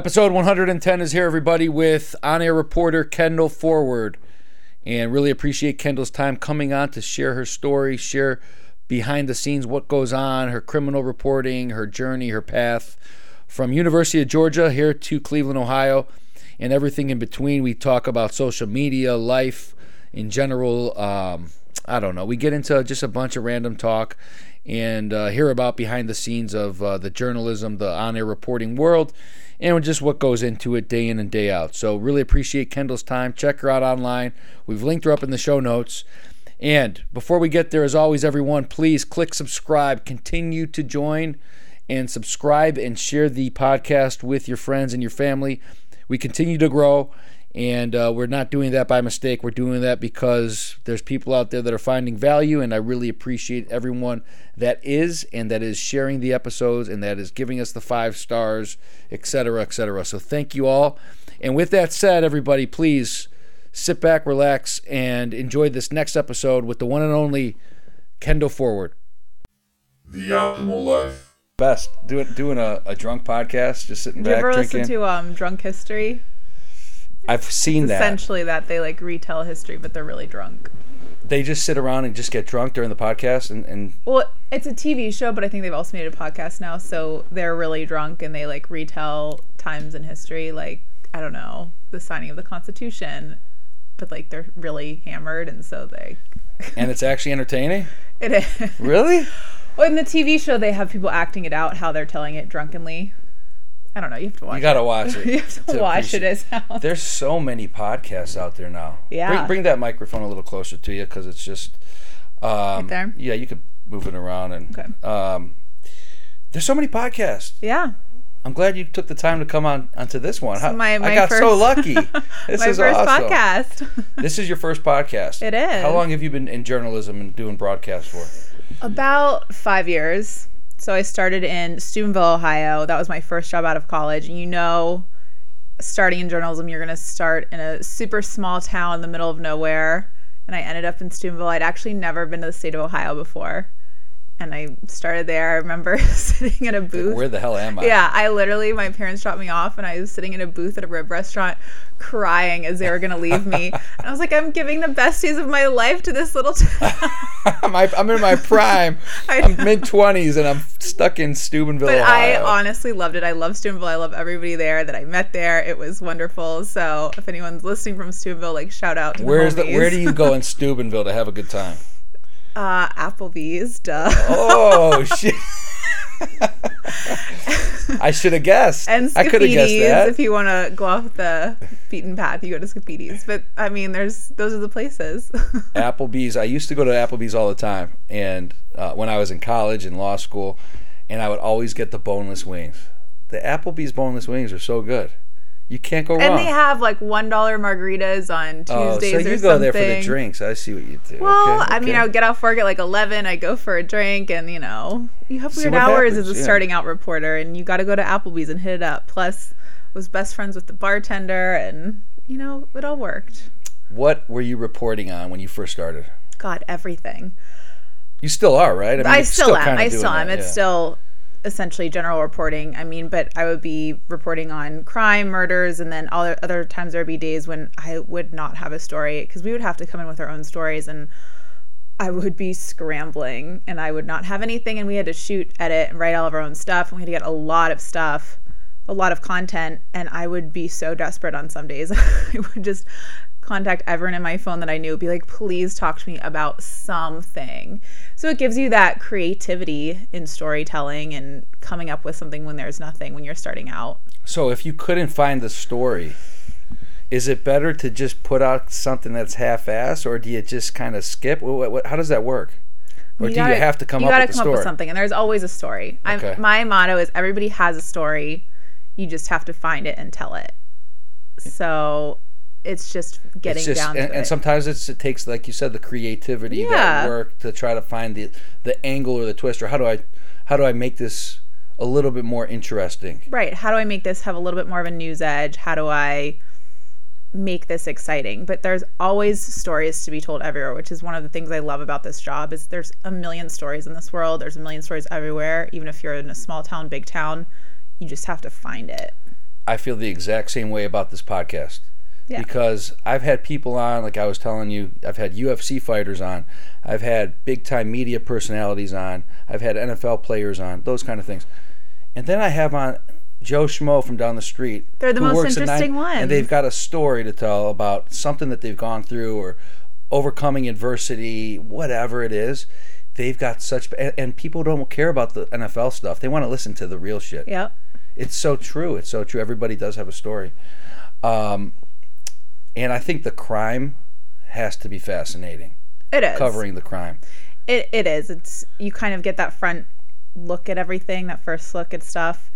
Episode 110 is here, everybody, with on air reporter Kendall Forward. And really appreciate Kendall's time coming on to share her story, share behind the scenes what goes on, her criminal reporting, her journey, her path from University of Georgia here to Cleveland, Ohio, and everything in between. We talk about social media, life in general. Um, I don't know. We get into just a bunch of random talk and uh, hear about behind the scenes of uh, the journalism, the on air reporting world, and just what goes into it day in and day out. So, really appreciate Kendall's time. Check her out online. We've linked her up in the show notes. And before we get there, as always, everyone, please click subscribe. Continue to join and subscribe and share the podcast with your friends and your family. We continue to grow and uh, we're not doing that by mistake. We're doing that because there's people out there that are finding value, and I really appreciate everyone that is and that is sharing the episodes and that is giving us the five stars, etc., etc. So thank you all. And with that said, everybody, please sit back, relax, and enjoy this next episode with the one and only Kendall Forward. The optimal life. Best doing doing a, a drunk podcast, just sitting Did you ever drinking. listen to um Drunk History? I've seen that. Essentially, that they like retell history, but they're really drunk. They just sit around and just get drunk during the podcast, and, and Well, it's a TV show, but I think they've also made a podcast now. So they're really drunk and they like retell times in history, like I don't know, the signing of the Constitution, but like they're really hammered, and so they. and it's actually entertaining. It is. Really? Well, in the TV show, they have people acting it out how they're telling it drunkenly. I don't know. You have to watch. You gotta it. watch it you have to, to watch it. It. There's so many podcasts out there now. Yeah. Bring, bring that microphone a little closer to you because it's just. Um, there? Yeah, you could move it around and. Okay. Um, there's so many podcasts. Yeah. I'm glad you took the time to come on onto this one. How- my- I my got so lucky. This My is first awesome. podcast. This is your first podcast. It is. How long have you been in journalism and doing broadcasts for? About five years. So I started in Steubenville, Ohio. That was my first job out of college. And you know, starting in journalism, you're going to start in a super small town in the middle of nowhere. And I ended up in Steubenville. I'd actually never been to the state of Ohio before. And I started there. I remember sitting in a booth. Where the hell am I? Yeah, I literally, my parents dropped me off, and I was sitting in a booth at a rib restaurant crying as they were going to leave me. and I was like, I'm giving the best days of my life to this little town. I'm, in my prime. I'm mid 20s and I'm stuck in Steubenville, But I honestly loved it. I love Steubenville. I love everybody there that I met there. It was wonderful. So if anyone's listening from Steubenville, like shout out to Where's the the where do you go in Steubenville to have a good time? Uh, Applebee's, duh. Oh shit! I should have guessed. and I could have guessed that. If you want to go off the beaten path, you go to Scapiti's. But I mean, there's those are the places. Applebee's. I used to go to Applebee's all the time, and uh, when I was in college and law school, and I would always get the boneless wings. The Applebee's boneless wings are so good. You can't go and wrong. And they have like one dollar margaritas on Tuesdays oh, Tuesdays so or you something. go there for the drinks. I see what you do. Well, Okay, I mean. I would get off work at like eleven. I go for a drink, and you know, you have weird hours happens, as a yeah. starting out reporter, and you got to go to Applebee's and hit it up. Plus, was best friends with the bartender, and you know, it all worked. What were you reporting on when you first started? God, everything. You still are, right? mean, I still, am. I still am. that, It's yeah. still essentially general reporting. I mean, but I would be reporting on crime, murders, and then other other times there would be days when I would not have a story because we would have to come in with our own stories and. I would be scrambling and I would not have anything and we had to shoot, edit, and write all of our own stuff and we had to get a lot of stuff, a lot of content and I would be so desperate on some days. I would just contact everyone in my phone that I knew, be like, please talk to me about something. So it gives you that creativity in storytelling and coming up with something when there's nothing when you're starting out. So if you couldn't find the story, is it better to just put out something that's half-assed, or do you just kind of skip? What, what, how does that work? Or do gotta- you have to come you up gotta with come story? up with something, and there's always a story. Okay. I'm, my motto is everybody has a story. You just have to find it and tell it. So it's just getting It's just, down and, to and sometimes it's, it takes, like you said, the creativity, Yeah. that work to try to find the the angle or the twist, or how do I how do I make this a little bit more interesting? right. How do I make this have a little bit more of a news edge? How do I make this exciting? But there's always stories to be told everywhere, which is one of the things I love about this job. Is there's a million stories in this world. There's a million stories everywhere. Even if you're in a small town, big town, you just have to find it. I feel the exact same way about this podcast. Yeah. Because I've had people on, like I was telling you, I've had UFC fighters on, I've had big time media personalities on, I've had NFL players on, those kind of things. And then I have on Joe Schmo from down the street. They're the most interesting ones. And they've got a story to tell about something that they've gone through or overcoming adversity, whatever it is. They've got such, and, and people don't care about the NFL stuff. They want to listen to the real shit. Yep. It's so true. It's so true. Everybody does have a story. Um, and I think the crime has to be fascinating. It is. Covering the crime. It, it is. It's you kind of get that front look at everything, that first look at stuff.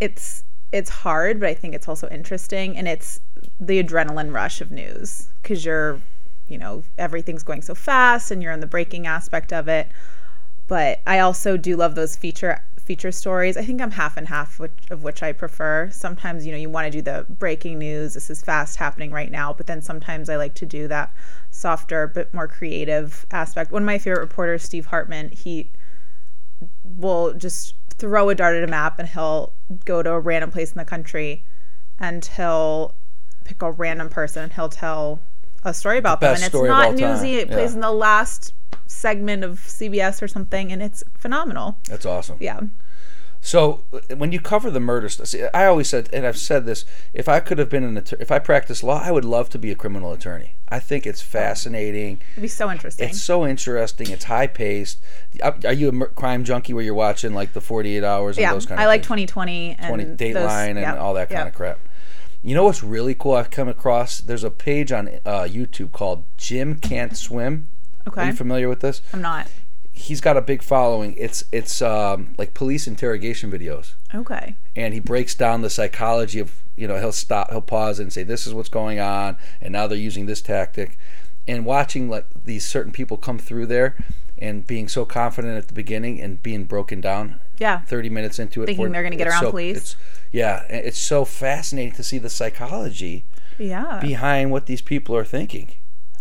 It's it's hard, but I think it's also interesting and it's the adrenaline rush of news cuz you're, you know, everything's going so fast and you're in the breaking aspect of it. But I also do love those feature feature stories. I think I'm half and half which, of which I prefer. Sometimes, you know, you want to do the breaking news, this is fast happening right now, but then sometimes I like to do that softer, but more creative aspect. One of my favorite reporters, Steve Hartman, he will just throw a dart at a map and he'll go to a random place in the country and he'll pick a random person and he'll tell a story about them. best And it's not newsy. It plays Yeah. in the last segment of CBS or something, and it's phenomenal. That's awesome. Yeah. So when you cover the murder stuff, see, I always said, and I've said this: if I could have been an attorney, if I practiced law, I would love to be a criminal attorney. I think it's fascinating. It'd be so interesting. It's so interesting. It's high paced. Are you a crime junkie where you're watching like the 48 hours and yeah, those kind of things. I like things? 2020 and 20 those- Dateline and yep, all that kind yep. of crap. You know what's really cool? I've come across. There's a page on uh, YouTube called Jim Can't Swim. Are you familiar with this? I'm not. He's got a big following. It's it's um, like police interrogation videos, Okay, and he breaks down the psychology of you know he'll stop, he'll pause and say this is what's going on, and now they're using this tactic, and watching like these certain people come through there, and being so confident at the beginning and being broken down yeah, 30 minutes into it. Thinking they're gonna get around so- police. It's, yeah, it's so fascinating to see the psychology yeah. behind what these people are thinking.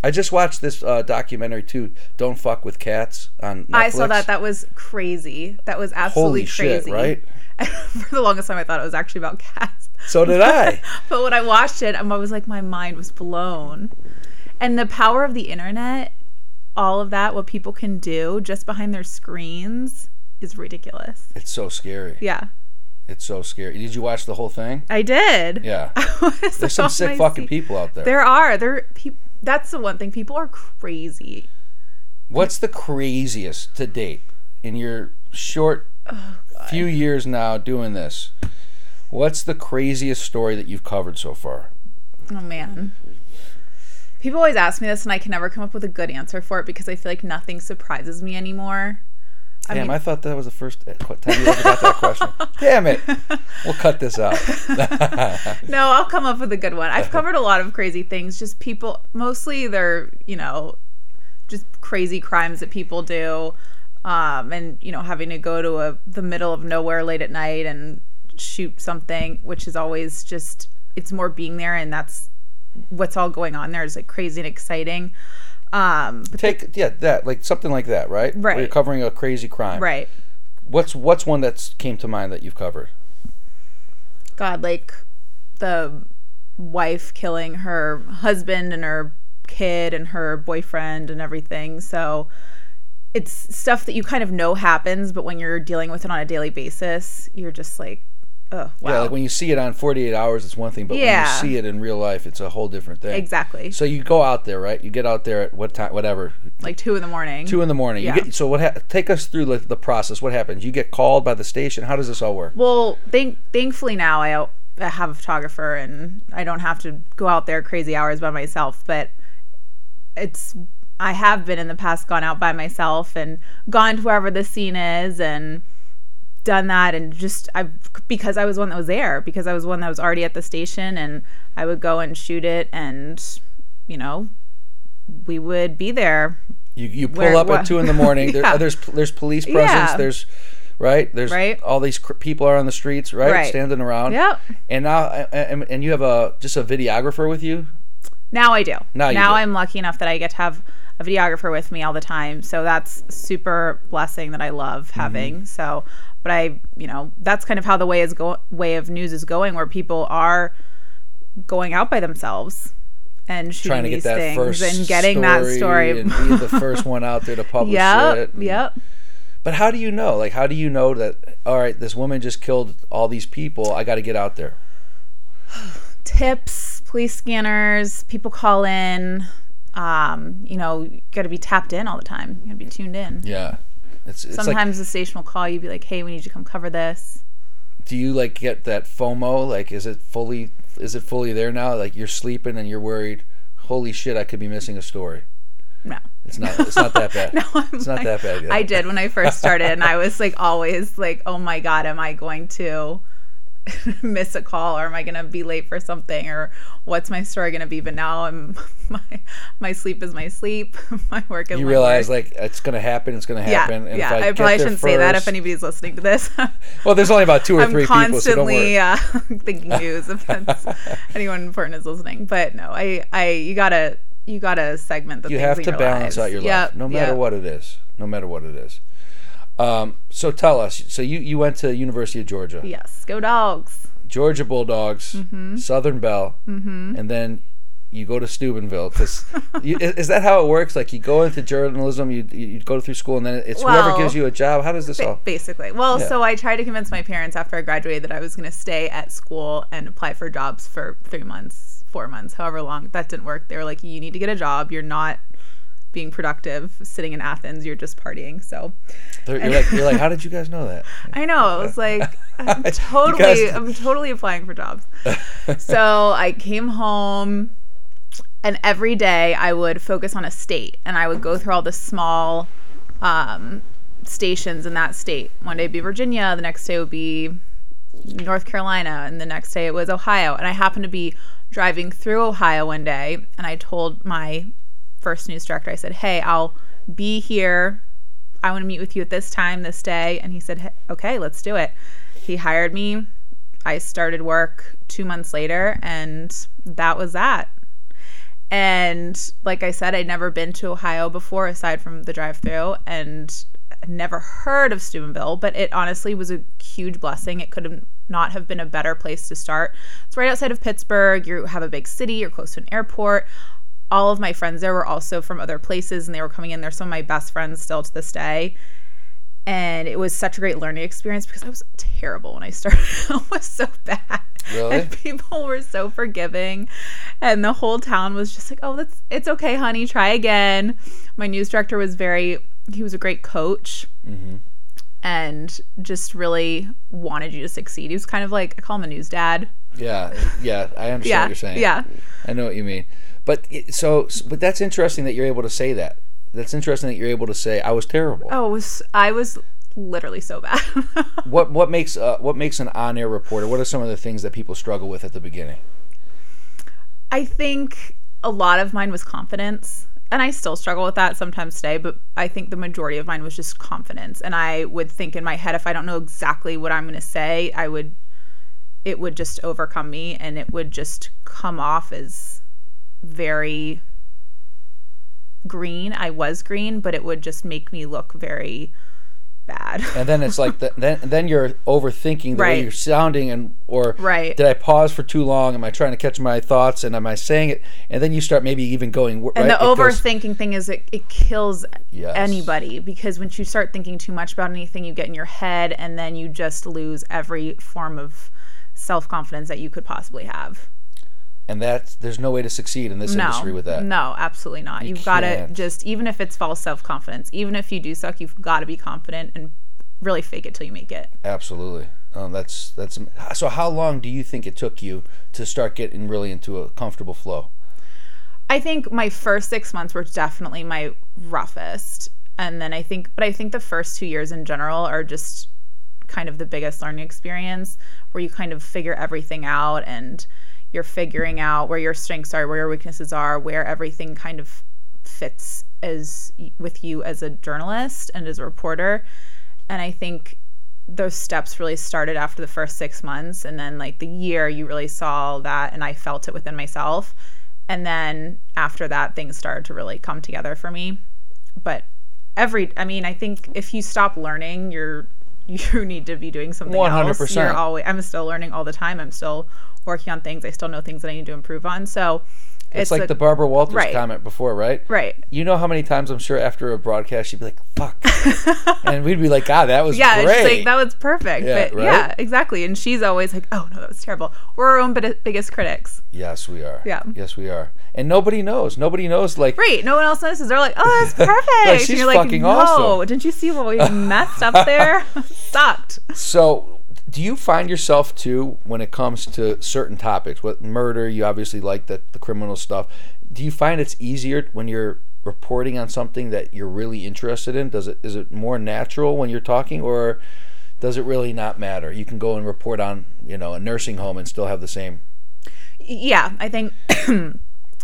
I just watched this uh, documentary too, "Don't Fuck with Cats" on Netflix. I saw that. That was crazy. That was absolutely Holy shit, crazy. right? For the longest time, I thought it was actually about cats. So did I. But when I watched it, I was like, my mind was blown. And the power of the internet, all of that, what people can do just behind their screens is ridiculous. it's so scary. Yeah, It's so scary. Did you watch the whole thing? I did. Yeah. There's some sick fucking seat. people out there. There are. There. Pe- that's the one thing. People are crazy. What's the craziest to date in your short Oh, few years now doing this? What's the craziest story that you've covered so far? Oh man. People always ask me this, and I can never come up with a good answer for it because I feel like nothing surprises me anymore. I Damn, mean- I thought that was the first time you ever got that question. Damn it. We'll cut this out. No, I'll come up with a good one. I've covered a lot of crazy things. Just people, mostly they're, you know, just crazy crimes that people do. Um, and, you know, having to go to a, the middle of nowhere late at night and shoot something, which is always just, it's more being there. And that's what's all going on there is like crazy and exciting. Um, Take yeah, that like something like that, right? Where you're covering a crazy crime. right. What's what's one that's came to mind that you've covered? God, like the wife killing her husband and her kid and her boyfriend and everything. So it's stuff that you kind of know happens, but when you're dealing with it on a daily basis, you're just like, oh, wow. Yeah, like when you see it on 48 hours, it's one thing, but Yeah. when you see it in real life, it's a whole different thing. exactly. So you go out there, right? You get out there at what time? Whatever, like two in the morning. two in the morning. Yeah. You get so what? Ha- take us through like, the process. What happens? You get called by the station. How does this all work? Well, thank thankfully now I, I have a photographer and I don't have to go out there crazy hours by myself. But it's I have been in the past gone out by myself and gone to wherever the scene is and done that and just I because I was one that was there because I was one that was already at the station and I would go and shoot it and you know we would be there You you pull Where- up what- at two in the morning. There, Yeah. there's there's police presence. Yeah. There's right. There's Right. all these cr- people are on the streets, right, Right. standing around. Yep. And now and, and you have a just a videographer with you. Now I do. Now you do. I'm lucky enough that I get to have a videographer with me all the time. So that's super blessing that I love Mm-hmm. having. So, but I, you know, that's kind of how the way is go way of news is going, where people are going out by themselves and shooting Trying to get these that things first and getting that story. and be the first one out there to publish yep, it. yep. But how do you know? Like, how do you know that? All right, this woman just killed all these people. I got to get out there. Tips, police scanners, people call in. Um, you know, got to be tapped in all the time. You got to be tuned in. Yeah, it's, it's like. Sometimes the station will call you, be like, "Hey, we need you to come cover this." Do you like get that FOMO? Like, is it fully? Is it fully there now? Like, you're sleeping and you're worried. Holy shit! I could be missing a story. No. It's not. It's not that bad. No, I'm it's not like- that bad. Yet. I did when I first started, and I was like always like, "Oh my god, am I going to miss a call, or am I going to be late for something, or what's my story going to be?" But now I'm my my sleep is my sleep, my work is You realize work. like it's gonna happen. It's gonna yeah, happen. and yeah. I, I, probably shouldn't say that if anybody's listening to this. Well, there's only about two or I'm three people, so don't worry. constantly uh, thinking news if that's anyone important is listening. But no, I I you gotta you gotta segment the you things have to balance lives. out your Yep, life, no matter yep. what it is. No matter what it is. Um, so tell us. So you you went to University of Georgia, Yes, go dogs. Georgia Bulldogs, Mm-hmm. Southern Belle, and then you go to Steubenville. Because is that how it works? Like you go into journalism, you you go through school, and then it's whoever gives you a job. How does this all? Basically. Well, Yeah. so I tried to convince my parents after I graduated that I was going to stay at school and apply for jobs for three months, four months, however long. That didn't work. They were like, you need to get a job. You're not being productive sitting in Athens. You're just partying. So You're like you're like. How did you guys know that? I know. It was like I'm totally guys- I'm totally applying for jobs. so I came home and every day I would focus on a state and I would go through all the small um, stations in that state. One day would be Virginia, the next day would be North Carolina, and the next day it was Ohio. And I happened to be driving through Ohio one day and I told my first news director, I said, Hey, I'll be here. I want to meet with you at this time, this day. And he said, "Hey, Okay, let's do it. He hired me. I started work two months later, and that was that. And like I said, I'd never been to Ohio before aside from the drive through and never heard of Steubenville, but it honestly was a huge blessing. It could have not have been a better place to start. It's right outside of Pittsburgh. You have a big city, you're close to an airport. All of my friends there were also from other places and they were coming in. They're some of my best friends still to this day. And it was such a great learning experience because I was terrible when I started. I was so bad. Really? And people were so forgiving. And the whole town was just like, oh, that's it's okay, honey, try again. My news director was very he was a great coach mm-hmm. and just really wanted you to succeed. He was kind of like I call him a news dad. Yeah, yeah. I understand Yeah. what you're saying. Yeah. I know what you mean. But it, so, but that's interesting that you're able to say that. That's interesting that you're able to say I was terrible. Oh, was I was literally so bad. What what makes uh, what makes an on-air reporter? What are some of the things that people struggle with at the beginning? I think a lot of mine was confidence. And I still struggle with that sometimes today, but I think the majority of mine was just confidence. And I would think in my head, if I don't know exactly what I'm going to say, I would, it would just overcome me and it would just come off as very green. I was green, but it would just make me look very bad. And then it's like the, then then you're overthinking the way you're sounding and or Right. did I pause for too long? Am I trying to catch my thoughts and am I saying it? And then you start maybe even going right? And the It goes- overthinking thing is it, it kills Yes. anybody because once you start thinking too much about anything, you get in your head and then you just lose every form of self confidence that you could possibly have. And that's there's no way to succeed in this No, industry with that. no, absolutely not. you've got to just, even if it's false self confidence, even if you do suck, you've got to be confident and really fake it till you make it. Absolutely. Um, that's that's so. How long do you think it took you to start getting really into a comfortable flow? I think my first six months were definitely my roughest. And then I think, but I think the first two years in general are just kind of the biggest learning experience where you kind of figure everything out and you're figuring out where your strengths are, where your weaknesses are, where everything kind of fits as with you as a journalist and as a reporter. And I think those steps really started after the first six months. And then, like, the year, you really saw that, and I felt it within myself. And then after that, things started to really come together for me. But every, I mean, I think if you stop learning, you're you need to be doing something else. 100%. You're always I'm still learning all the time. I'm still working on things. I still know things that I need to improve on. So It's, like a- the Barbara Walters Right. comment before, right? right. You know how many times I'm sure after a broadcast she'd be like, "Fuck," and we'd be like, "God, that was Yeah, great." like that was perfect. Yeah, but right? yeah, exactly. And she's always like, "Oh no, that was terrible." We're our own biggest critics. yes, we are. Yeah. Yes, we are. And nobody knows. Nobody knows. Like, Right. No one else notices. They're like, "Oh, that's perfect." Like, she's and you're like, fucking "No, awesome." didn't you see what we messed up there? Sucked." So, do you find yourself too when it comes to certain topics? What murder? You obviously like the the criminal stuff. Do you find it's easier when you're reporting on something that you're really interested in? Does it is it more natural when you're talking, or does it really not matter? You can go and report on you know a nursing home and still have the same. yeah, I think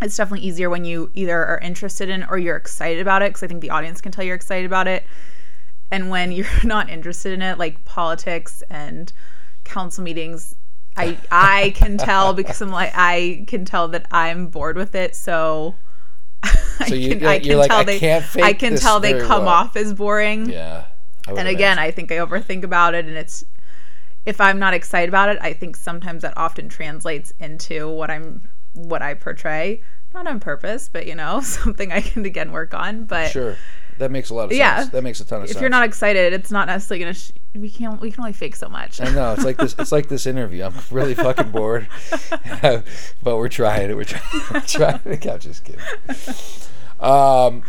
it's definitely easier when you either are interested in or you're excited about it because I think the audience can tell you're excited about it. And when you're not interested in it, like politics and council meetings, I I can tell because I'm like I can tell that I'm bored with it. So I So you- can, you're- I can like, tell "I they can't fake I can tell they come well." off as boring. Yeah. I and imagine. again, I think I overthink about it, and it's if I'm not excited about it, I think sometimes that often translates into what I'm what I portray, not on purpose, but you know, something I can again work on. But sure, that makes a lot of sense. Yeah. that makes a ton of if sense. If you're not excited, it's not necessarily gonna. Sh- we can't. We can only fake so much. I know it's like this. It's like this interview. I'm really fucking bored, but we're trying it. We're trying. We're trying. I'm just kidding. Um,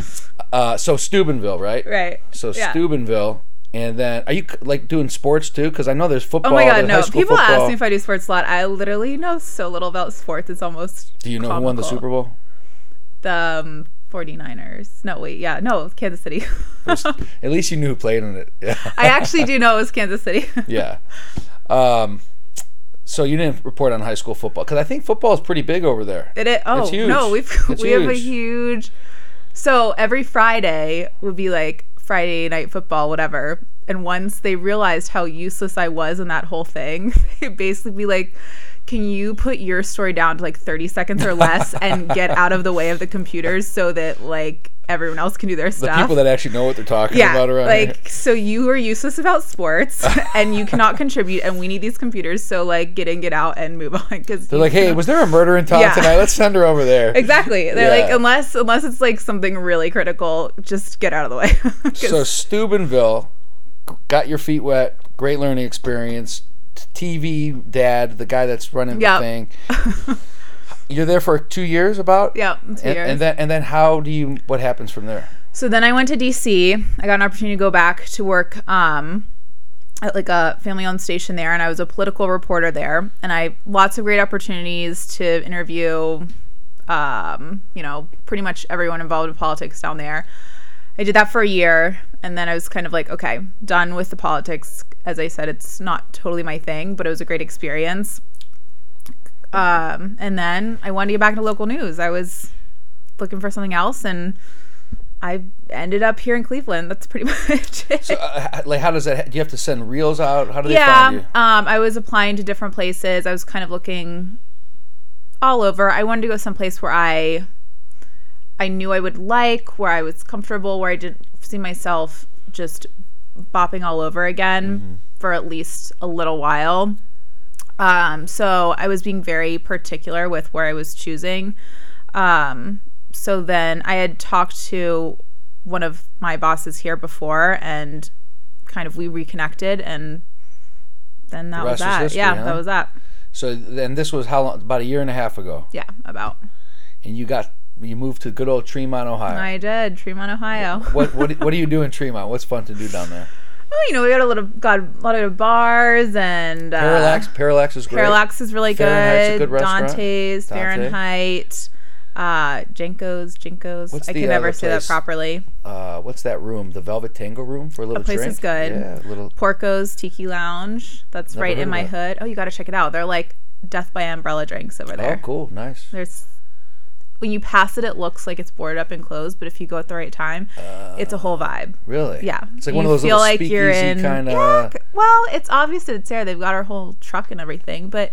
uh, so Steubenville, right? right. So Yeah. Steubenville, and then are you like doing sports too? Because I know there's football. Oh my god, no! People football. ask me if I do sports a lot. I literally know so little about sports. It's almost. Do you know who won the. Super Bowl? The um, 49ers. No, wait, yeah, no, Kansas City. At least you knew who played in it. Yeah. I actually do know it was Kansas City. yeah. Um, so you didn't report on high school football because I think football is pretty big over there. It is. Oh huge. no, we've It's we have a huge. huge. So every Friday would be like Friday night football, whatever. And once they realized how useless I was in that whole thing, they basically be like, "Can you put your story down to like thirty seconds or less and get out of the way of the computers so that like everyone else can do their stuff. The stuff?" people that actually know what they're talking yeah, about around like here. so you are useless about sports and you cannot contribute, and we need these computers. So like get in, get out, and move on. Because They're like, hey, was there a murder in town Yeah. tonight? Let's send her over there. Exactly. They're like, unless unless it's like something really critical, just get out of the way So Steubenville got your feet wet. Great learning experience. TV dad, the guy that's running Yep. the thing. You're there for two years, about. yeah, two And, years. and then and then how do you? What happens from there? so then I went to DC. I got an opportunity to go back to work um, at like a family-owned station there, and I was a political reporter there. And I lots of great opportunities to interview, um, you know, pretty much everyone involved in politics down there. I did that for a year, and then I was kind of like, okay, done with the politics. As I said, it's not totally my thing, but it was a great experience. Um, and then I wanted to get back into local news. I was looking for something else, and I ended up here in Cleveland. That's pretty much it. Uh, like, how does that? Do you have to send reels out? How do they yeah, find you? um, I was applying to different places. I was kind of looking all over. I wanted to go someplace where I I knew I would like, where I was comfortable, where I didn't see myself just bopping all over again for at least a little while. Um, so I was being very particular with where I was choosing. Um, so then I had talked to one of my bosses here before and kind of we reconnected and then that rest was that. history, yeah, huh? that was that. So then this was how long? About a year and a half ago, Yeah, about. and you got you moved to good old Tremont, Ohio. I did. Tremont, Ohio. What what do- what do you do in Tremont? What's fun to do down there? Oh, you know, we got a little got a lot of bars and uh, Parallax, Parallax is great. Parallax is really good. good. Dante's, Dante. Fahrenheit, uh, Jenko's, Jinko's. What's I the can never other say that properly. Uh, what's that room? The Velvet Tango room for a little The place drink. is good. Yeah, little. Porco's Tiki Lounge. That's right in my hood. Oh, you got to check it out. They're like death by umbrella drinks over there. Oh, cool, nice. There's when you pass it, it looks like it's boarded up and closed, but if you go at the right time, it's a whole vibe. Really? Yeah, It's like you one of those feel little like you're speakeasy in. kind of. Yeah, well, it's obvious that it's there. They've got our whole truck and everything, but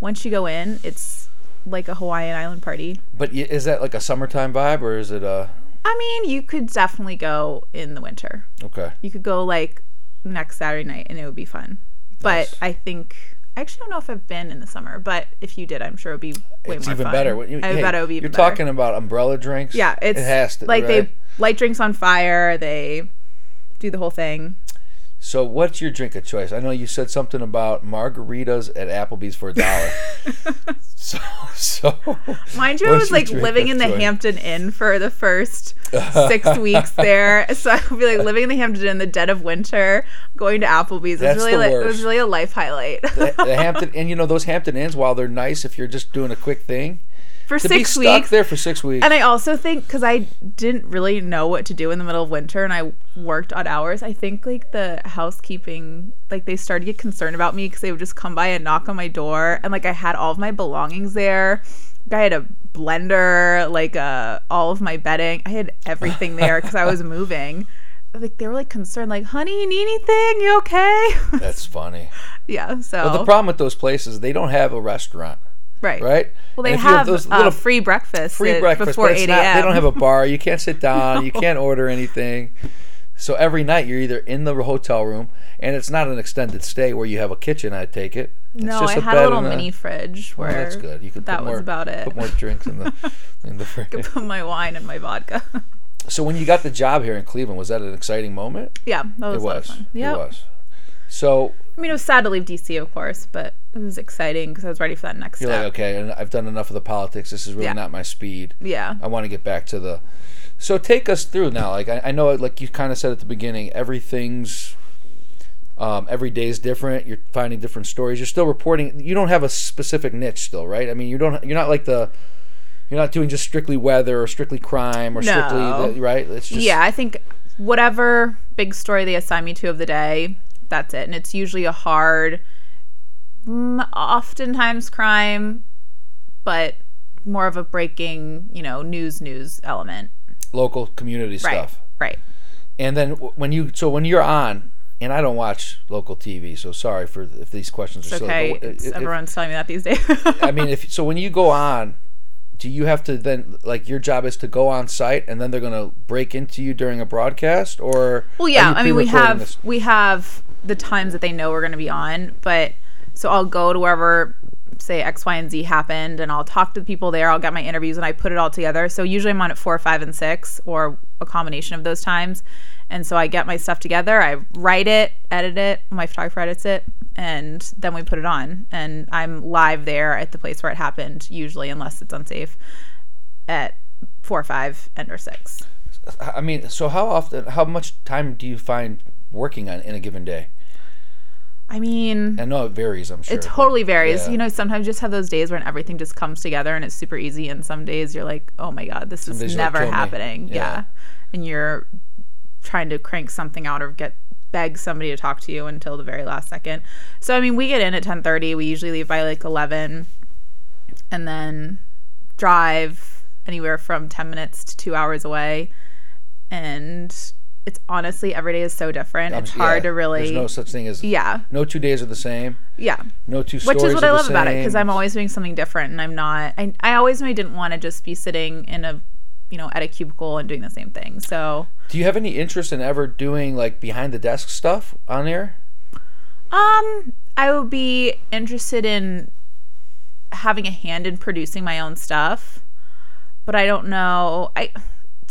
once you go in, it's like a Hawaiian island party. But is that like a summertime vibe or is it a? I mean, you could definitely go in the winter. Okay. You could go like next Saturday night, and it would be fun. But I think I actually don't know if I've been in the summer, but if you did, I'm sure it would be way it's more even fun. better. You- I hey, bet it would be. You're better. talking about umbrella drinks. Yeah, it's it has to, like right? they light drinks on fire. They do the whole thing. So, what's your drink of choice? I know you said something about margaritas at Applebee's for a dollar. so, so Mind you, I was like living in the choice? Hampton Inn for the first six weeks there. So I would be like living in the Hampton Inn in the dead of winter, going to Applebee's. It That's was really the like, it was really a life highlight. the, the Hampton, and you know those Hampton Inns, while they're nice, if you're just doing a quick thing, for to be six stuck weeks. there for six weeks. And I also think because I didn't really know what to do in the middle of winter and I worked odd hours, I think like the housekeeping, like they started to get concerned about me because they would just come by and knock on my door. And like I had all of my belongings there. I had a blender, like uh, all of my bedding. I had everything there because I was moving. Like they were like concerned, like, honey, you need anything? You okay? That's funny. yeah. So But the problem with those places, they don't have a restaurant, right. right? Well, they have, those uh, little free breakfast free breakfast, before eight not, a.m. they don't have a bar. You can't sit down. You can't order anything. So every night you're either in the hotel room, and it's not an extended stay where you have a kitchen. I take it. It's No, just I had bed a little mini fridge Well, where that's good. You could that put was about it. Put more drinks in the in the fridge. Could put my wine and my vodka. So when you got the job here in Cleveland, was that an exciting moment? yeah, that was, It a was. Yeah, It was. So I mean, it was sad to leave DC, of course, but it was exciting because I was ready for that next you're step. like, okay, and I've done enough of the politics. This is really Yeah. not my speed. Yeah, I want to get back to the. So take us through now. Like I, I know, like you kind of said at the beginning, everything's. Um, every day is different. You're finding different stories. You're still reporting. You don't have a specific niche still, right? I mean, you don't. You're not like the. You're not doing just strictly weather or strictly crime or No. strictly the, right. It's just yeah. I think whatever big story they assign me to of the day, that's it, and it's usually a hard, mm, oftentimes crime, but more of a breaking, you know, news news element. local community stuff. Right. And then when you so when you're on, and I don't watch local TV, so sorry for if these questions are It's silly. okay. It's- if- if- everyone's telling me that these days. I mean, if so, when you go on, do you have to then like your job is to go on site and then they're gonna break into you during a broadcast or? Well, are yeah. I mean, we have this? we have the times that they know we're going to be on, but so I'll go to wherever say X, Y, and Z happened, and I'll talk to the people there. I'll get my interviews, and I put it all together. So usually I'm on at four, five, and six, or a combination of those times. And so I get my stuff together. I write it, edit it. My photographer edits it, and then we put it on. And I'm live there at the place where it happened, usually, unless it's unsafe, at four, five, and or six. I mean, so how often? How much time do you find working on in a given day? I mean, I know it varies. I'm sure. It but- totally varies. yeah. You know, sometimes you just have those days when everything just comes together and it's super easy, and some days you're like, oh my god, this days is never happening. Yeah. Yeah. and you're trying to crank something out or get beg somebody to talk to you until the very last second. So I mean, we get in at ten thirty. We usually leave by like eleven, and then drive anywhere from ten minutes to two hours away, and it's honestly every day is so different. It's hard yeah, to really. There's no such thing as yeah, no two days are the same. yeah. No two which is what I love about it because. I'm always doing something different and I'm not I, I always knew I didn't want to just be sitting in a you know at a cubicle and doing the same thing so Do you have any interest in ever doing like behind the desk stuff on air? um I would be interested in having a hand in producing my own stuff but I don't know I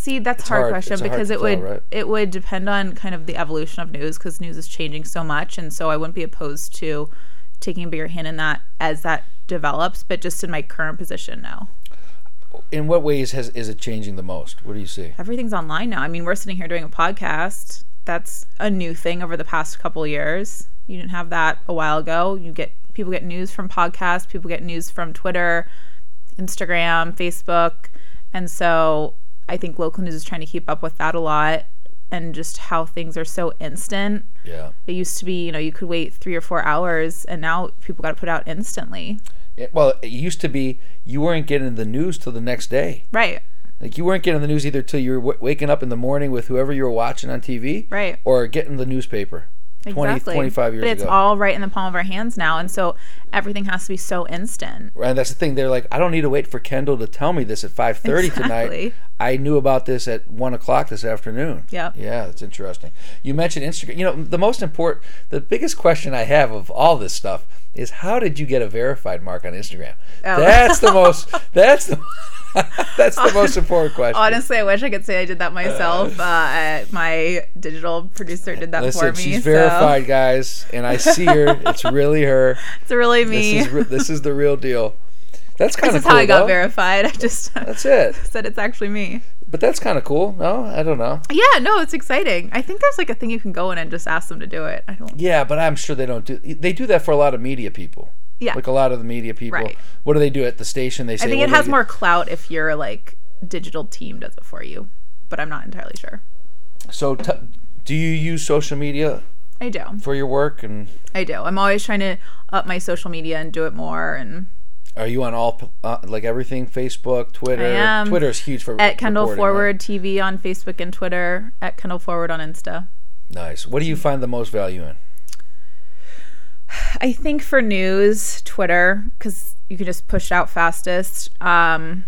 see that's a hard, hard. question It's hard because to it tell, would right? it would depend on kind of the evolution of news because news is changing so much and so I wouldn't be opposed to taking a bigger hand in that as that develops but just in my current position now In what ways has is it changing the most? What do you see? everything's online now. I mean, we're sitting here doing a podcast. That's a new thing over the past couple years. You didn't have that a while ago. You get people get news from podcasts, people get news from Twitter, Instagram, Facebook. And so I think local news is trying to keep up with that a lot and just how things are so instant. Yeah. It used to be, you know, you could wait three or four hours and now people got to put out instantly. It- well, it used to be you weren't getting the news till the next day. Right. Like you weren't getting the news either till you were w- waking up in the morning with whoever you were watching on TV, Right. or getting the newspaper. 20, 25 years but it's ago. all right in the palm of our hands now and so everything has to be so instant and that's the thing. They're like, I don't need to wait for Kendall to tell me this at five thirty tonight. I knew about this at one o'clock this afternoon. Yep. Yeah, that's interesting. You mentioned Instagram. You know, the most important, the biggest question I have of all this stuff is how did you get a verified mark on Instagram? Oh. That's the most. That's the. that's the most important question. Honestly, I wish I could say I did that myself. Uh, my digital producer did that Listen, for me. she's so verified, guys, and I see her. It's really her. It's really me. This is re- this is the real deal. That's kind This of is cool. how I got though. verified. I just That's it. said it's actually me. But that's kind of cool. No, I don't know. Yeah, no, it's exciting. I think there's like a thing you can go in and just ask them to do it. I don't. Yeah, but I'm sure they don't do. They do that for a lot of media people. Yeah. Like a lot of the media people. Right. What do they do at the station? They say. I think it has more clout if your like digital team does it for you, but I'm not entirely sure. So, t- do you use social media I do. for your work? And I do. I'm always trying to up my social media and do it more. And are you on all uh, like everything? Facebook, Twitter. I am. Twitter is huge for at Kendall reporting, right? Forward TV on Facebook and Twitter. At Kendall Forward on Insta. Nice. What do you find the most value in? I think for news, Twitter, because you can just push it out fastest. Um,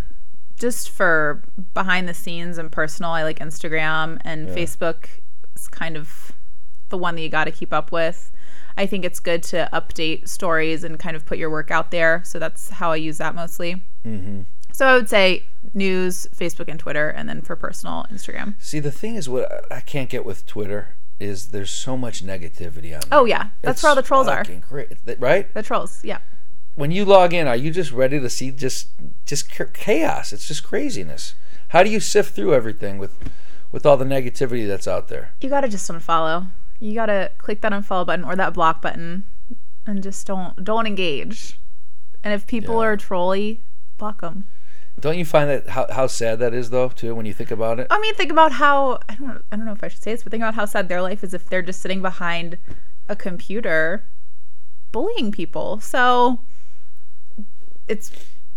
just for behind the scenes and personal, I like Instagram and Facebook is kind of the one that you got to keep up with. I think it's good to update stories and kind of put your work out there. So that's how I use that mostly. Mm-hmm. So I would say news, Facebook, and Twitter, and then for personal, Instagram. See, the thing is, what I can't get with Twitter is there's so much negativity on. there. Oh yeah, that's where all the trolls are. Th- right? The trolls, yeah. When you log in, are you just ready to see just just chaos? It's just craziness. How do you sift through everything with with all the negativity that's out there? you gotta just unfollow. You gotta click that unfollow button or that block button, and just don't don't engage. And if people Yeah. are trolly, block them. Don't you find that how, how sad that is though too when you think about it? I mean, think about how I don't I don't know if I should say this, but think about how sad their life is if they're just sitting behind a computer bullying people. So it's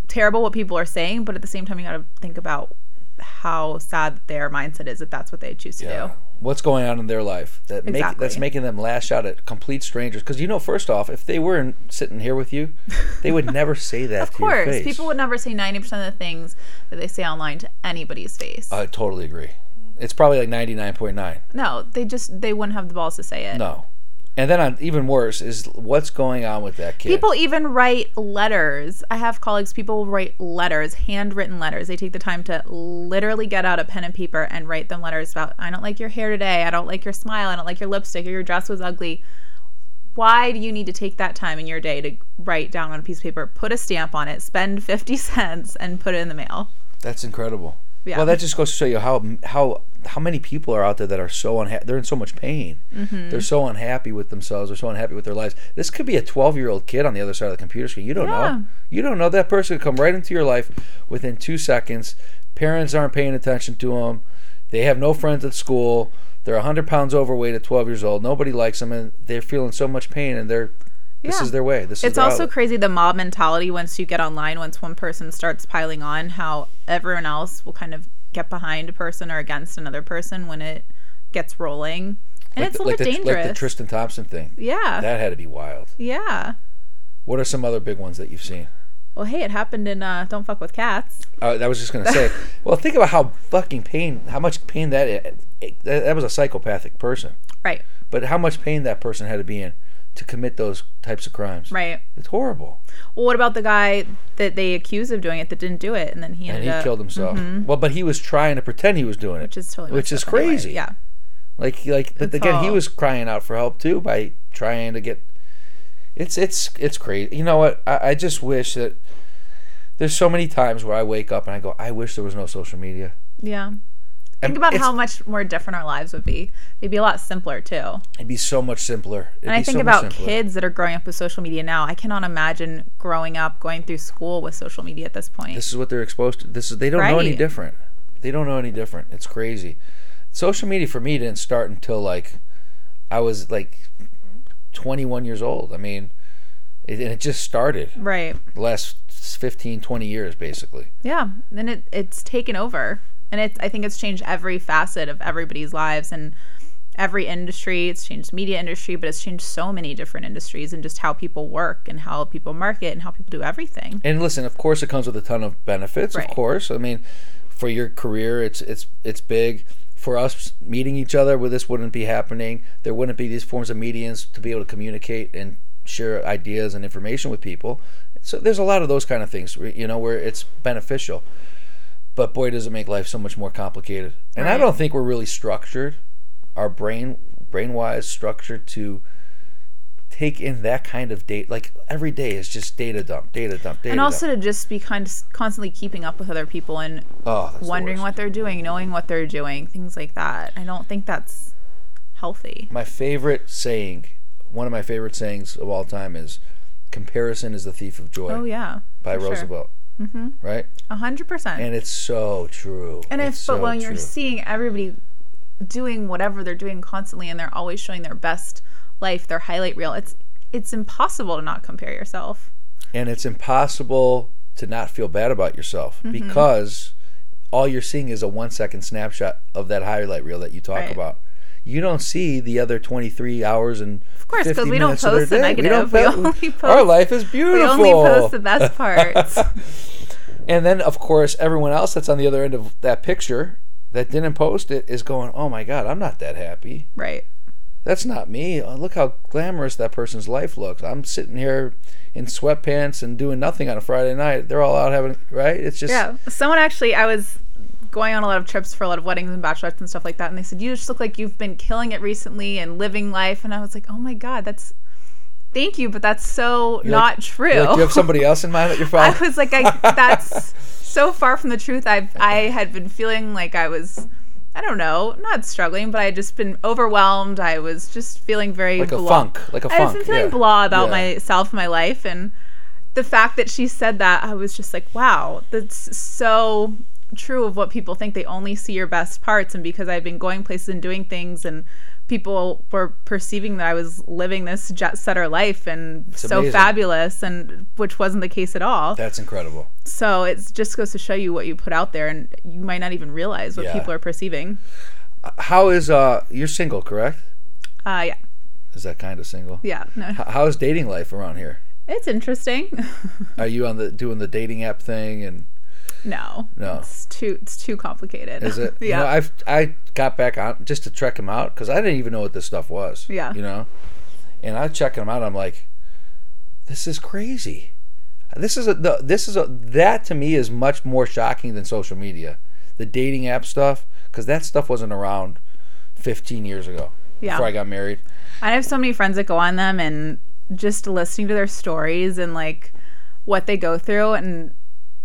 terrible what people are saying, but at the same time, you gotta think about how sad their mindset is if that's what they choose to do. What's going on in their life that make Exactly. that's making them lash out at complete strangers? Because you know, first off, if they weren't sitting here with you, they would never say that Of to your course, people would never say 90% of the things that they say online to anybody's face. I totally agree. It's probably like ninety nine point nine. no, they just they wouldn't have the balls to say it. No. And then on even worse is what's going on with that kid. People even write letters. I have colleagues, people write letters, handwritten letters. They take the time to literally get out a pen and paper and write them letters about, I don't like your hair today. I don't like your smile. I don't like your lipstick or your dress was ugly. Why do you need to take that time in your day to write down on a piece of paper, put a stamp on it, spend 50 cents, and put it in the mail? That's incredible. Yeah. Well, that just goes to show you how how how many people are out there that are so unhappy. They're in so much pain. Mm-hmm. They're so unhappy with themselves. They're so unhappy with their lives. This could be a 12 year old kid on the other side of the computer screen. You don't Yeah. know. You don't know that person could come right into your life within two seconds. Parents aren't paying attention to them. They have no friends at school. They're 100 pounds overweight at 12 years old. Nobody likes them, and they're feeling so much pain. And they're this Yeah. is their way. This is It's also outlet. crazy the mob mentality once you get online, once one person starts piling on, how everyone else will kind of get behind a person or against another person when it gets rolling. And like it's the, a like little the, dangerous. like the Tristan Thompson thing. yeah. That had to be wild. yeah. What are some other big ones that you've seen? Well, hey, it happened in uh, Don't Fuck with Cats. Uh, I was just gonna say. well, think about how fucking pain, how much pain that, it, that that was a psychopathic person, Right. but how much pain that person had to be in to commit those types of crimes. Right. It's horrible. Well, what about the guy that they accused of doing it that didn't do it, and then he And he up, killed himself. Mm-hmm. Well, but he was trying to pretend he was doing it, which is totally which is up anyway. crazy. Yeah. like like. But It's again, he was crying out for help too by trying to get. It's it's it's crazy. You know what? I, I just wish that. There's so many times where I wake up and I go, I wish there was no social media. Yeah. Think about how much more different our lives would be. They'd be a lot simpler too. It'd be so much simpler. It'd And I think so about kids that are growing up with social media now. I cannot imagine growing up, going through school with social media at this point. This is what they're exposed to. This is they don't know any different. They don't know any different. It's crazy. Social media for me didn't start until like I was like 21 years old. I mean, it, and it just started right. the last 15, 20 years basically. Yeah. And it, it's taken over. And it's I think it's changed every facet of everybody's lives and every industry. It's changed media industry, but it's changed so many different industries and just how people work and how people market and how people do everything. And listen, of course, it comes with a ton of benefits. Right. Of course, I mean, for your career, it's it's it's big. For us, meeting each other, where this wouldn't be happening, there wouldn't be these forms of mediums to be able to communicate and share ideas and information with people. So there's a lot of those kind of things, you know, where it's beneficial. But boy, does it make life so much more complicated. And I don't think we're really structured, our brain brain wise structured to take in that kind of data. Like every day is just data dump, data dump, data and also dump. to just be kind of constantly keeping up with other people and Oh, that's the wondering what they're doing, knowing what they're doing, things like that. I don't think that's healthy. My favorite saying, one of my favorite sayings of all time is comparison is the thief of joy Oh yeah, by for sure. Mm-hmm. Right? a hundred percent. And it's so true. And if It's but so when you're seeing everybody doing whatever they're doing constantly and they're always showing their best life, their highlight reel, it's it's impossible to not compare yourself. and it's impossible to not feel bad about yourself Mm-hmm. because all you're seeing is a one second snapshot of that highlight reel that you talk Right. about. You don't see the other 23 hours and of course, 'cause we don't post the negative. We only post, Our life is beautiful. We only post the best parts. and then, of course, everyone else that's on the other end of that picture that didn't post it is going, "Oh my God, I'm not that happy. right. That's not me. Oh, look how glamorous that person's life looks. I'm sitting here in sweatpants and doing nothing on a Friday night. They're all out having right. It's just Yeah. Someone actually, I was going on a lot of trips for a lot of weddings and bachelorettes and stuff like that, and they said you just look like you've been killing it recently and living life, and I was like, oh my god, that's thank you, but that's so not like- true. You're like, do you have somebody else in mind that you're I following? was like, I that's so far from the truth. I've I had been feeling like I was. I don't know, not struggling, but I had just been overwhelmed. I was just feeling very like a blah. funk, like a I was funk. feeling yeah. blah about Yeah. myself, my life, and the fact that she said that, I was just like, wow, that's so true of what people think. They only see your best parts, and because I've been going places and doing things, and people were perceiving that I was living this jet setter life and so amazing. fabulous, and which wasn't the case at all. That's incredible. so it just goes to show you what you put out there, and you might not even realize what Yeah. people are perceiving. How is uh? You're single, correct? Uh, yeah, Is that kind of single? yeah, no, How is dating life around here? it's interesting. Are you on the doing the dating app thing and no, No. it's too it's too complicated. is it? yeah. You know, I've I got back on just to check him out because I didn't even know what this stuff was. Yeah. You know, and I checking him out. I'm like, this is crazy. This is a the, this is a that to me is much more shocking than social media, the dating app stuff because that stuff wasn't around 15 years ago Yeah. before I got married. I have so many friends that go on them and just listening to their stories and like what they go through and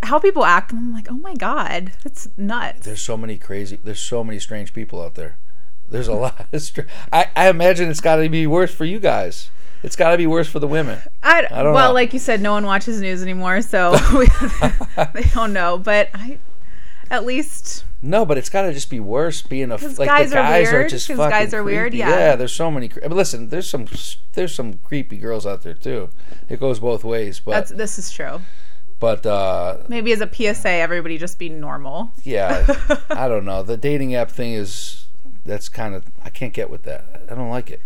how people act. And I'm like, oh my God, that's nuts. There's so many crazy. There's so many strange people out there. There's a lot of. Str- I I imagine it's got to be worse for you guys. It's got to be worse for the women. I, don't well, know. like you said, no one watches news anymore, so we, they don't know. But I, at least, No, but it's got to just be worse being a like guys the are guys are weird, just 'cause fucking guys are weird, yeah. Yeah, there's so many. cre- But listen, there's some there's some creepy girls out there too. It goes both ways, but that's this is true. But uh, Maybe as a PSA, everybody just be normal. yeah, I don't know. The dating app thing is that's kind of I can't get with that. I don't like it.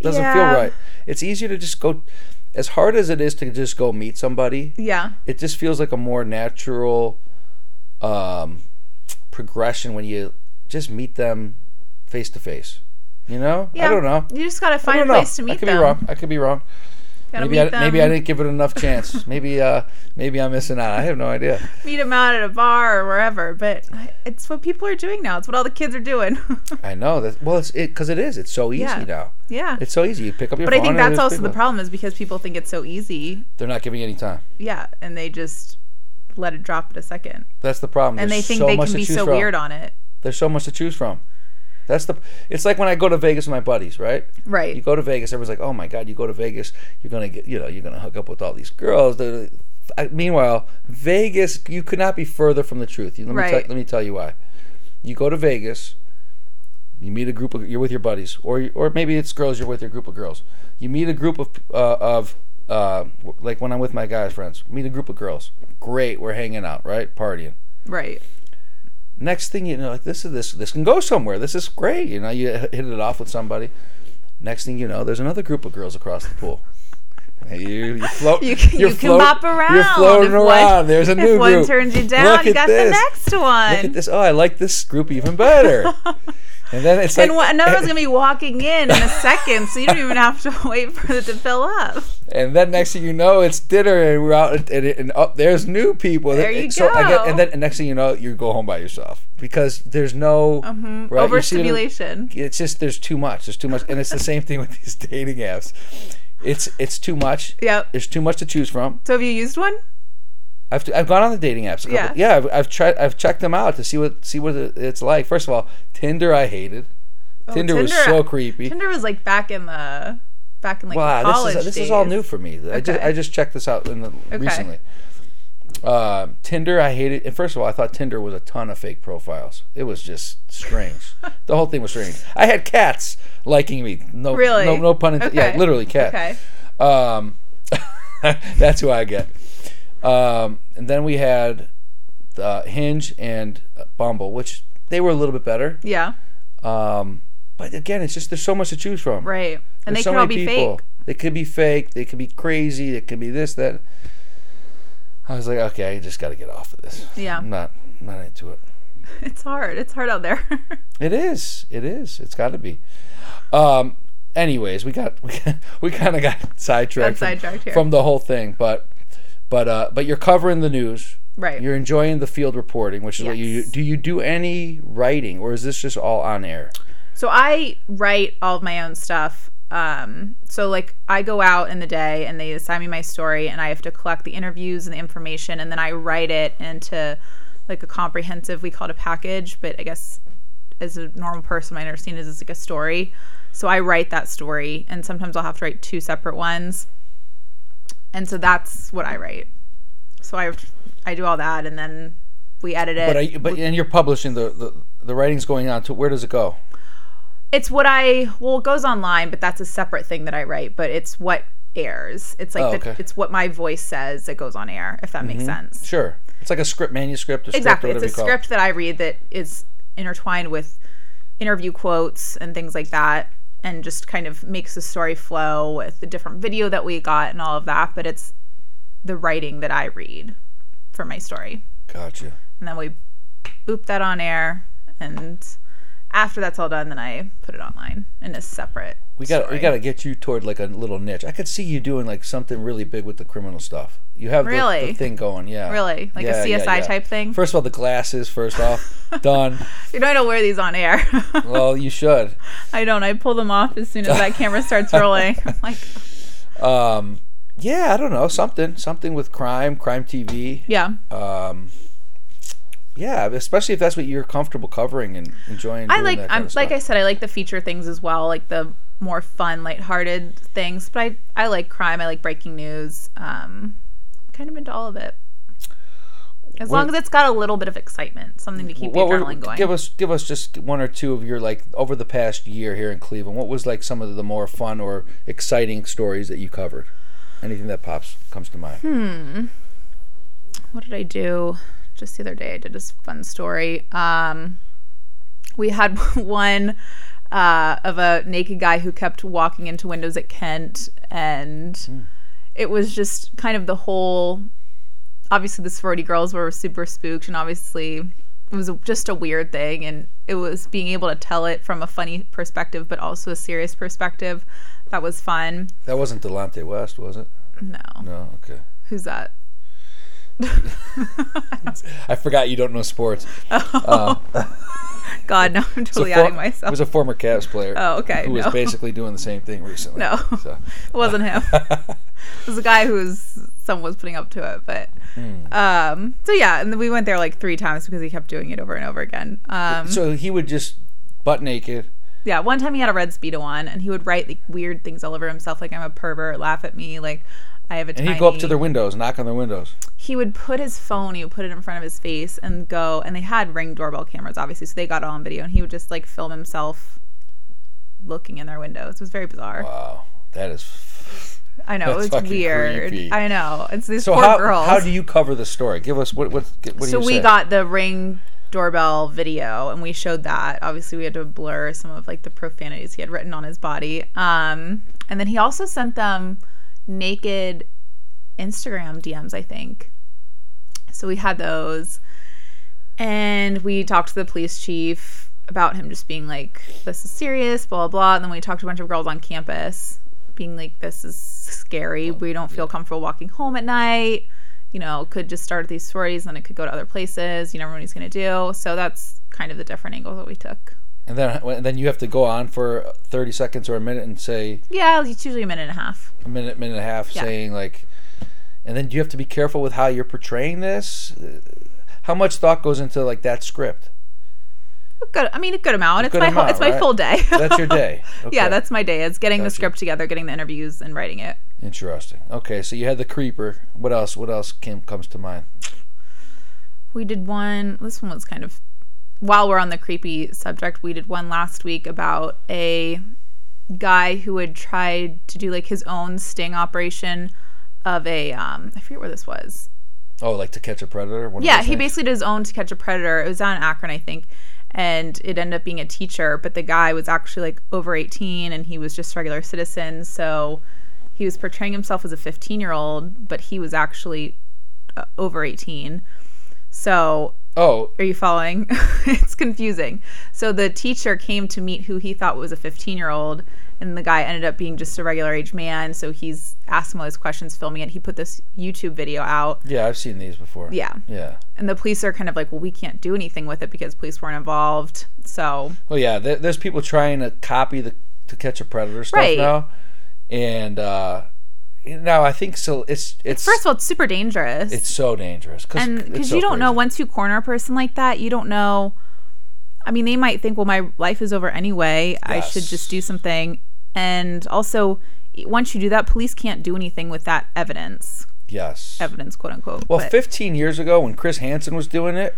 It doesn't feel right. It's easier to just go. As hard as it is to just go meet somebody, Yeah, it just feels like a more natural um, progression when you just meet them face to face. You know? yeah. I don't know. You just gotta find a don't know. place to meet them. I could them. be wrong. I could be wrong. Gotta Maybe I, maybe I didn't give it enough chance. maybe uh maybe I'm missing out. I have no idea. meet them out at a bar or wherever. But I- it's what people are doing now. It's what all the kids are doing. I know that. Well, it's it because it is. It's so easy Yeah. now. yeah. It's so easy. You pick up your phone. But I think that's also the problem is because people think it's so easy. They're not giving any time. Yeah, and they just let it drop at a second. That's the problem. And There's they think so they can be so from. weird on it. There's so much to choose from. That's the. It's like when I go to Vegas with my buddies, right? Right. You go to Vegas, everyone's like, "Oh my God, you go to Vegas, you're gonna get, you know, you're gonna hook up with all these girls." I, meanwhile, Vegas, you could not be further from the truth. You- Let me Right. tell, let me tell you why. You go to Vegas, you meet a group of, you're with your buddies, or or maybe it's girls, you're with your group of girls. You meet a group of uh, of uh, like when I'm with my guys friends, meet a group of girls. Great, we're hanging out, right, partying Right. Next thing you know like this is this this can go somewhere this is great you know you hit it off with somebody next thing you know there's another group of girls across the pool You, you float. You can, you can float- bop around. You're floating If around. One, There's a new if one group. turns you down, Look you got this. the next one. Look at this. Oh, I like this group even better. and then it's like, and another one's gonna be walking in in a second, so you don't even have to wait for it to fill up. and then next thing you know, it's dinner, and we're out, and, and up there's new people. There you so I get, go. and then and next thing you know, you go home by yourself because there's no mm-hmm. right, see it- Overstimulation. it's just there's too much. There's too much, and it's the same thing with these dating apps. It's it's too much. Yep. There's too much to choose from. So have you used one? I've, I've gone on the dating apps. couple- Yeah. yeah. I've, I've tried. I've checked them out to see what see what it's like. First of all, Tinder I hated. Tinder, was Oh, so creepy. Tinder was like back in the back in like wow, the college this is this days. is all new for me. I just I just checked this out in the, recently. Um, Tinder I hated. And first of all, I thought Tinder was a ton of fake profiles. It was just strange. the whole thing was strange. I had cats liking me. No, Really? no, no pun intended. Okay. Yeah, literally cats. Okay. Um, that's who I get. Um, and then we had uh, Hinge and Bumble, which they were a little bit better. Yeah. Um, but again, it's just there's so much to choose from. Right. And There's they so could all be people. fake. They could be fake. They could be crazy. It could be this that. I was like, okay, I just got to get off of this. Yeah. I'm not I'm not into it. It's hard. It's hard out there. It is. It is. It's got to be. Um. Anyways, we got we, we kind of got sidetracked, from, sidetracked here. from the whole thing, but but uh but you're covering the news. Right. You're enjoying the field reporting, which is what you do. You do any writing, or is this just all on air? So I write all of my own stuff. Um, so like I go out in the day and they assign me my story and I have to collect the interviews and the information and then I write it into like a comprehensive we call it a package, but I guess as a normal person my understanding is it's like a story. So I write that story and sometimes I'll have to write two separate ones. And so that's what I write. So I I do all that and then we edit it. But I, but and you're publishing the, the the writing's going on to where does it go? It's what I well, it goes online, but that's a separate thing that I write. But it's what airs. It's like Oh, okay. Mm-hmm. it's what my voice says that goes on air. If that makes sense. Sure, it's like a script manuscript, Exactly, script, it's a you call it. script that I read that is intertwined with interview quotes and things like that, and just kind of makes the story flow with the different video that we got and all of that. But it's the writing that I read for my story, Gotcha. and then we boop that on air and. After that's all done, then I put it online in a separate. We got we got to get you toward like a little niche. I could see you doing like something really big with the criminal stuff. You have the- the, Really? thing going, yeah. Really? Like a Yeah, yeah, CSI yeah. type thing? First of all, the glasses. First off, done. You know I don't wear these on air. Well, you should. I don't. I pull them off as soon as that camera starts rolling. I'm like, Um, yeah, I don't know something something with crime, crime TV. yeah. Um, yeah, especially if that's what you're comfortable covering and enjoying. I like I'm like I said, I like the feature things as well, like the more fun, lighthearted things. But I I like crime, I like breaking news. Um kind of into all of it. As long as it's got a little bit of excitement, something to keep the What were- adrenaline going. Give us give us just one or two of your like over the past year here in Cleveland. What was like some of the more fun or exciting stories that you covered? Anything that pops comes to mind. Hmm. what did I do? Just the other day, I did this fun story. Um, we had one uh, of a naked guy who kept walking into windows at Kent, and it was just kind of the whole. Obviously, the sorority girls were super spooked, and obviously, it was just a weird thing, and it was being able to tell it from a funny perspective, but also a serious perspective. That was fun. That wasn't Delonte West, was it? No, No, okay. who's that? I forgot you don't know sports. Oh, God, no, I'm totally for- outing It myself. was a former Cavs player. Oh, okay, Who was basically doing the same thing recently. No. So, It wasn't him. it was a guy who was someone was putting up to it. But Hmm. um, so yeah, and we went there like three times because he kept doing it over and over again. Um, so he would just butt naked. yeah, one time he had a red speedo on, and he would write like weird things all over himself, like I'm a pervert, laugh at me, like I have a. And tiny... he'd go up to their windows, knock on their windows. He would put his phone, he would put it in front of his face, and go. And they had ring doorbell cameras, obviously, so they got it on video, and he would just like film himself looking in their windows. It was very bizarre. Wow, that is. I know it's fucking weird. creepy. I know it's these So poor how girls. how do you cover the story? Give us what what what do so we say? got the ring doorbell video and we showed that obviously we had to blur some of like the profanities he had written on his body um and then he also sent them naked Instagram DMs, I think. So we had those. And we talked to the police chief about him just being like, this is serious, blah, blah, blah. And then we talked to a bunch of girls on campus being like, this is scary. We don't feel comfortable walking home at night. You know, could just start at these stories and it could go to other places. You never know what he's going to do. So that's kind of the different angle that we took. And then and then you have to go on for 30 seconds or a minute and say Yeah, it's usually a minute and a half. a minute, minute and a half, Yeah. saying like, and then you have to be careful with how you're portraying this. How much thought goes into like that script? A good, I mean, a good amount. it's good my whole, amount, it's my right? full day. That's your day. yeah, that's my day. It's getting the script together, getting the interviews, and writing it. interesting. Okay, so you had the creeper. What else? What else came comes to mind? We did one. This one was kind of while we're on the creepy subject. We did one last week about a guy who had tried to do like his own sting operation of a um I forget where this was. Oh, like to catch a predator. One Yeah, he things? basically did his own to catch a predator. It was down in Akron, I think. And it ended up being a teacher, but the guy was actually like over 18 and he was just a regular citizen. So he was portraying himself as a 15 year old, but he was actually uh, over 18. So Oh, are you following? it's confusing. So the teacher came to meet who he thought was a 15 year old, and the guy ended up being just a regular age man. So he's asked him all these questions, filming it. He put this YouTube video out. yeah, I've seen these before. Yeah. Yeah. And the police are kind of like, well, we can't do anything with it because police weren't involved. So, Well, yeah. There, there's people trying to copy the to catch a predator stuff Right. now, and uh, now I think so. It's it's first of all, it's super dangerous. it's so dangerous and it's because so you don't know once you corner a person like that you don't know i mean they might think well my life is over anyway i should just do something and also once you do that police can't do anything with that evidence Yes. evidence quote unquote Well, but- 15 years ago when Chris Hansen was doing it,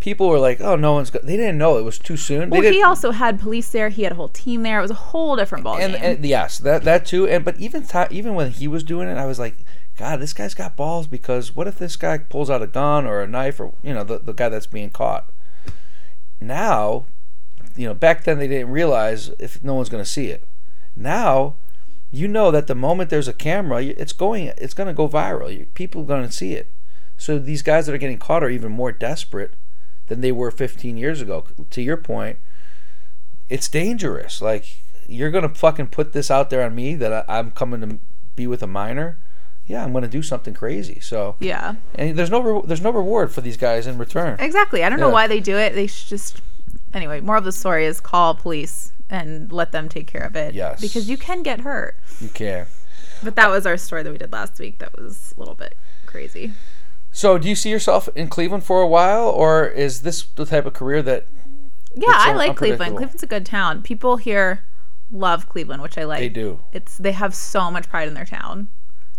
people were like, "Oh, no one's." Go-. They didn't know it was too soon. well they he also had police there he had a whole team there it was a whole different ballgame and, and yes, that that too. And but even ti even when he was doing it, I was like, God, this guy's got balls because what if this guy pulls out a gun or a knife or you know the the guy that's being caught? Now, you know, back then they didn't realize if no one's going to see it. Now, you know that the moment there's a camera, it's going it's going to go viral. People are going to see it. So these guys that are getting caught are even more desperate than they were 15 years ago. To your point, it's dangerous. Like you're gonna fucking put this out there on me that I, I'm coming to be with a minor. Yeah, I'm gonna do something crazy. So yeah and there's no re- there's no reward for these guys in return. exactly i don't know why they do it they should just anyway more of the story is call police and let them take care of it Yes. because you can get hurt You can. But that was our story that we did last week. That was a little bit crazy. So do you see yourself in Cleveland for a while, or is this the type of career that Yeah, I like Cleveland. Cleveland's a good town. People here love Cleveland, which I like. they do? It's they have so much pride in their town.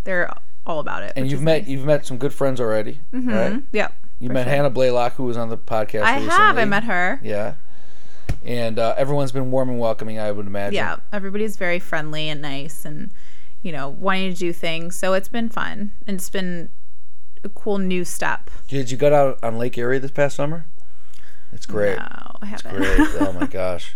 They're all about it. And you've met nice. you've met some good friends already, right? Yep. You met sure. Hannah Blaylock, who was on the podcast. I recently. have. I met her. Yeah, and uh, everyone's been warm and welcoming. I would imagine. Yeah, everybody's very friendly and nice, and you know, wanting to do things. So it's been fun, and it's been a cool new step. Did you go out on Lake Erie this past summer? It's great. No, I haven't. Great. oh my gosh.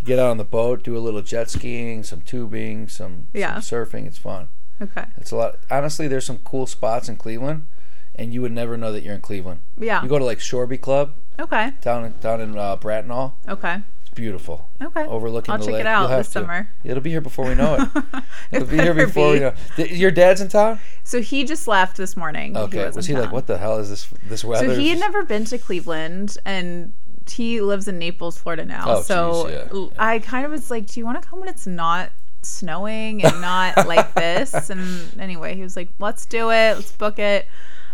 You get out on the boat, do a little jet skiing, some tubing, some, Yeah. some surfing. It's fun. okay. It's a lot. Honestly, there's some cool spots in Cleveland, and you would never know that you're in Cleveland. Yeah. You go to like Shoreby Club Okay. down in, down in uh, Bratenahl. Okay. It's beautiful. Okay. Overlooking I'll the check lake. it out this to. summer. It'll be here before we know it. It'll It be here before we know. Th- Your dad's in town. So he just left this morning. Okay. was, was in he like, what the hell is this? This weather? So he had never been to Cleveland, and he lives in Naples, Florida now. Oh, so geez, yeah, I kind of was like, "Do you want to come when it's not snowing and not like this?" And anyway, he was like, "Let's do it. Let's book it."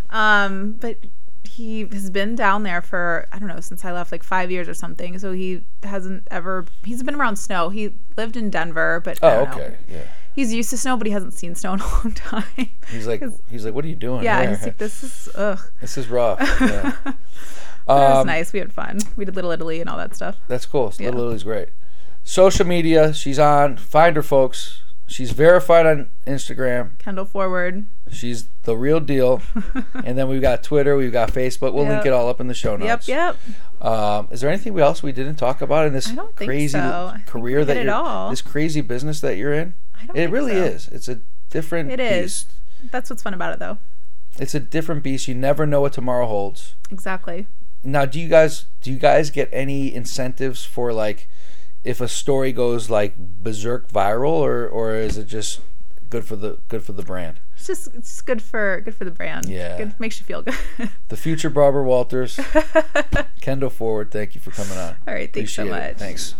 Um, but he has been down there for I don't know since I left, like five years or something. So he hasn't ever. He's been around snow. He lived in Denver, but Oh, don't know. okay. Yeah. He's used to snow, but he hasn't seen snow in a long time. He's like, he's like, what are you doing? yeah, he's like, "This is ugh." this is rough. Yeah. But it was Um, nice. We had fun. We did Little Italy and all that stuff. That's cool. Yeah. Little Italy's great. Social media, she's on. Find her, folks. She's verified on Instagram. Kendall Forward. She's the real deal. and then we've got Twitter, we've got Facebook. We'll link it all up in the show Yep, notes. yep. Yep. Um, is there anything else we didn't talk about in this I don't think crazy so. Career that you're all. this crazy business that you're in? I don't It really so. is. It's a different. It is. beast. That's what's fun about it, though. It's a different beast. You never know what tomorrow holds. Exactly. Now, do you guys do you guys get any incentives for like if a story goes like berserk viral, or or is it just good for the good for the brand? It's just it's good for good for the brand. Yeah. Good, makes you feel good. The future Barbara Walters, Kendall Forward. Thank you for coming on. All right. Thanks so Appreciate it. much. Thanks.